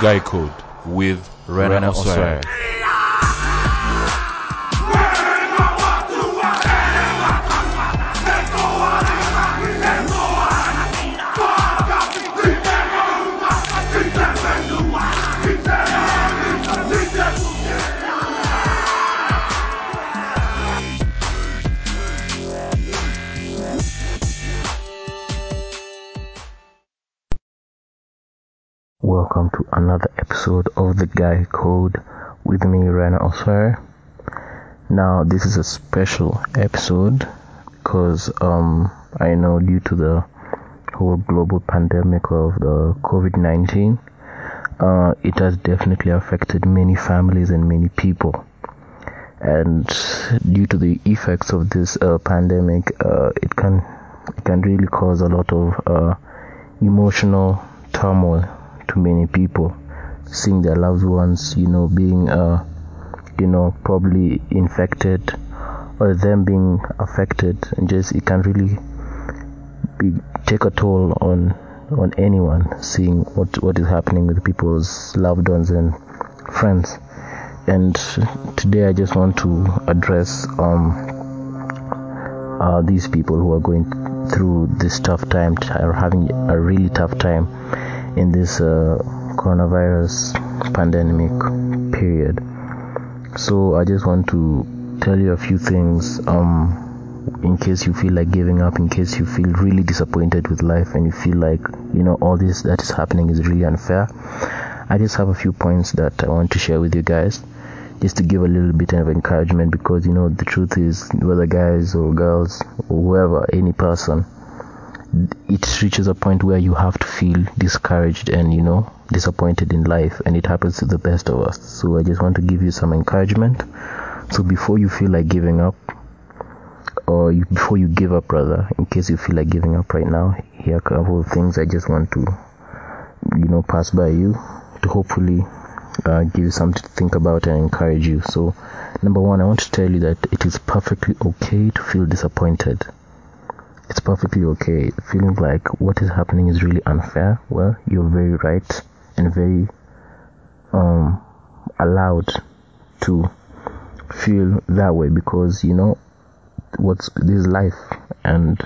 Guy Code with Rena Oswald. Welcome to another episode of The Guy Code with me, Rana Oswald. Now, this is a special episode because um, I know due to the whole global pandemic of the COVID 19, uh, it has definitely affected many families and many people. And due to the effects of this uh, pandemic, uh, it can it can really cause a lot of uh, emotional turmoil to many people seeing their loved ones you know being uh you know probably infected or them being affected. And just it can really be, take a toll on on anyone seeing what what is happening with people's loved ones and friends. And today i just want to address um uh, these people who are going through this tough time are having a really tough time in this uh, coronavirus pandemic period. So I just want to tell you a few things um, in case you feel like giving up, in case you feel really disappointed with life and you feel like, you know, all this that is happening is really unfair. I just have a few points that I want to share with you guys just to give a little bit of encouragement because, you know, the truth is, whether guys or girls or whoever, any person, it reaches a point where you have to feel discouraged and you know disappointed in life and it happens to the best of us. So i just want to give you some encouragement. So before you feel like giving up or you, before you give up brother in case you feel like giving up right now here are a couple of things i just want to you know pass by you to hopefully uh, give you something to think about and encourage you. So number one i want to tell you that it is perfectly okay to feel disappointed it's perfectly okay. Feeling like what is happening is really unfair. Well you're very right and very um allowed to feel that way because you know what's this is life and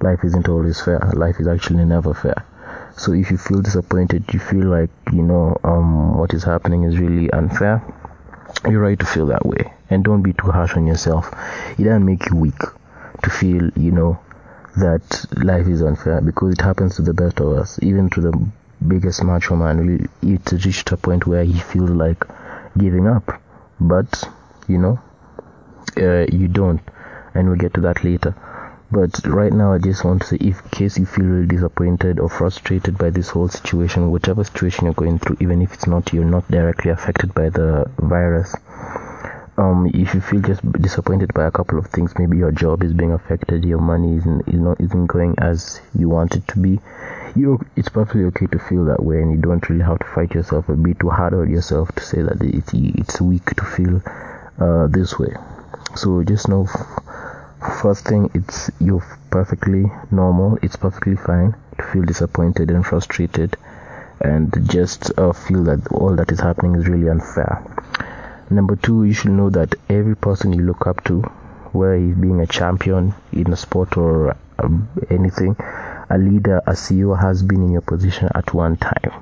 life isn't always fair. Life is actually never fair. So if you feel disappointed you feel like you know um what is happening is really unfair you're right to feel that way. And don't be too harsh on yourself. It doesn't make you weak to feel you know that life is unfair because it happens to the best of us, even to the biggest macho man. It reached a point where he feels like giving up, but you know, uh, you don't, and we'll get to that later. But right now, I just want to say, if in case you feel really disappointed or frustrated by this whole situation, whatever situation you're going through, even if it's not you're not directly affected by the virus, um, if you feel just disappointed by a couple of things, maybe your job is being affected, your money isn't is not isn't going as you want it to be, you it's perfectly okay to feel that way, and you don't really have to fight yourself or be too hard on yourself to say that it's it's weak to feel uh, this way. So just know, first thing, it's you're perfectly normal. It's perfectly fine to feel disappointed and frustrated, and just uh, feel that all that is happening is really unfair. Number two, you should know that every person you look up to, whether he's being a champion in a sport or um, anything, a leader, a CEO has been in your position at one time.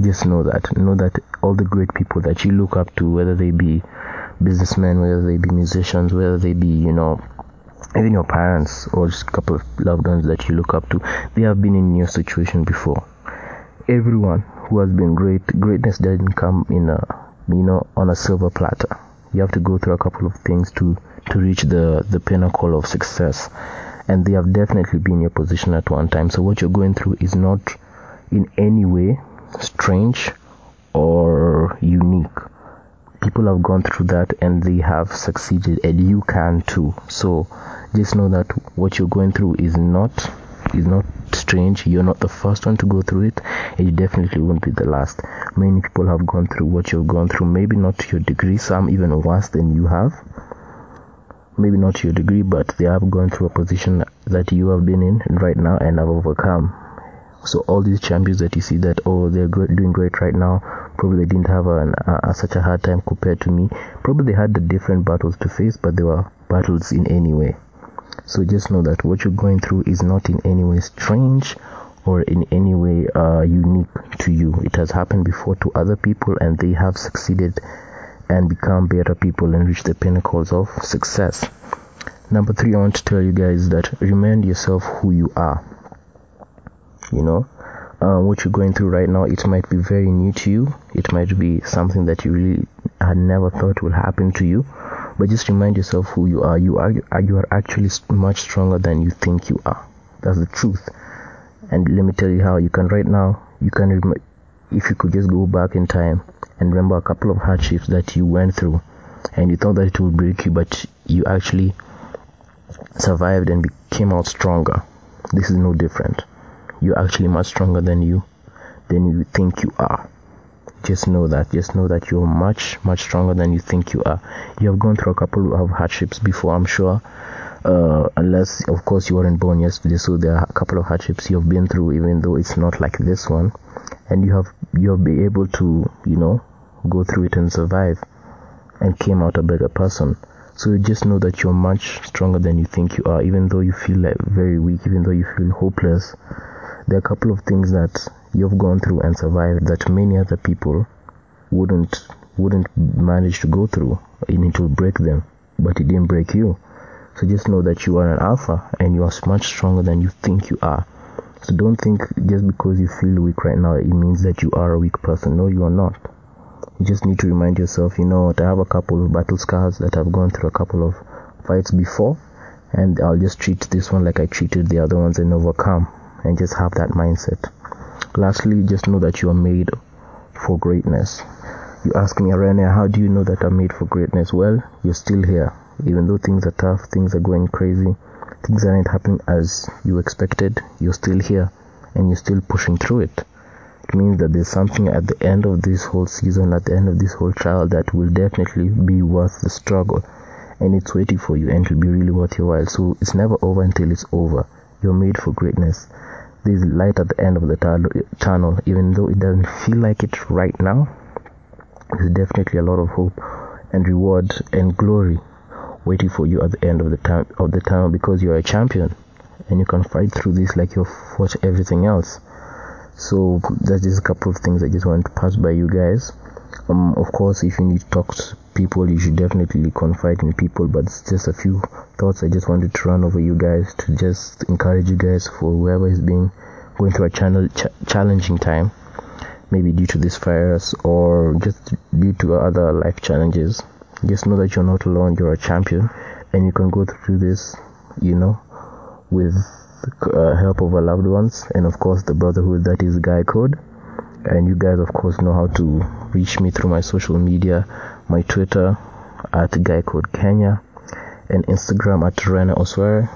Just know that. Know that all the great people that you look up to, whether they be businessmen, whether they be musicians, whether they be, you know, even your parents or just a couple of loved ones that you look up to, they have been in your situation before. Everyone who has been great, greatness doesn't come in a you know on a silver platter. You have to go through a couple of things to to reach the the pinnacle of success. And they have definitely been your position at one time. So what you're going through is not in any way strange or unique. People have gone through that and they have succeeded and you can too. So just know that what you're going through is not is not strange you're not the first one to go through it and you definitely won't be the last many people have gone through what you've gone through maybe not to your degree some even worse than you have maybe not your degree, but they have gone through a position that you have been in right now and have overcome. So all these champions that you see that oh they're doing great right now, probably they didn't have an, a, such a hard time compared to me. Probably they had the different battles to face, but they were battles in any way. So just know that what you're going through is not in any way strange or in any way uh, unique to you. It has happened before to other people and they have succeeded and become better people and reach the pinnacles of success. Number three, I want to tell you guys that remind yourself who you are. You know, uh, what you're going through right now, it might be very new to you. It might be something that you really had never thought would happen to you. But just remind yourself who you are. You are you are actually much stronger than you think you are. That's the truth. And let me tell you how you can right now. You can, rem- if you could just go back in time and remember a couple of hardships that you went through, and you thought that it would break you, but you actually survived and came out stronger. This is no different. You're actually much stronger than you than you think you are. Just know that. Just know that you're much, much stronger than you think you are. You have gone through a couple of hardships before, I'm sure. Uh, unless, of course, you weren't born yesterday, so there are a couple of hardships you have been through, even though it's not like this one, and you have you have been able to, you know, go through it and survive, and came out a better person. So just know that you're much stronger than you think you are, even though you feel like very weak, even though you feel hopeless. There are a couple of things that you've gone through and survived that many other people wouldn't wouldn't manage to go through. You need to break them, but it didn't break you. So just know that you are an alpha and you are much stronger than you think you are. So don't think just because you feel weak right now, it means that you are a weak person. No, you are not. You just need to remind yourself, you know what, I have a couple of battle scars that I've gone through a couple of fights before, and I'll just treat this one like I treated the other ones and overcome, and just have that mindset. Lastly, just know that you are made for greatness. You ask me, Arena, how do you know that I'm made for greatness? Well, you're still here even though things are tough, things are going crazy, things aren't happening as you expected, you're still here and you're still pushing through it. It means that there's something at the end of this whole season, at the end of this whole trial, that will definitely be worth the struggle and it's waiting for you and it will be really worth your while. So it's never over until it's over. You're made for greatness. There's light at the end of the tunnel, even though it doesn't feel like it right now. There's definitely a lot of hope and reward and glory waiting for you at the end of the time of the tunnel because you're a champion and you can fight through this like you've fought everything else. So that's just a couple of things I just want to pass by you guys. Um, of course, if you need to talk to people, you should definitely confide in people. But it's just a few thoughts I just wanted to run over you guys to just encourage you guys for whoever is being going through a channel ch- challenging time, maybe due to this virus or just due to other life challenges just know that you're not alone you're a champion and you can go through this you know with uh, help of our loved ones and of course the brotherhood that is guy code and you guys of course know how to reach me through my social media my twitter at guy code kenya and instagram at rena oswald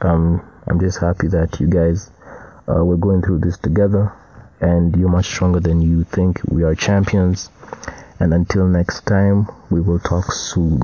um i'm just happy that you guys uh, we're going through this together and you're much stronger than you think we are champions and until next time, we will talk soon.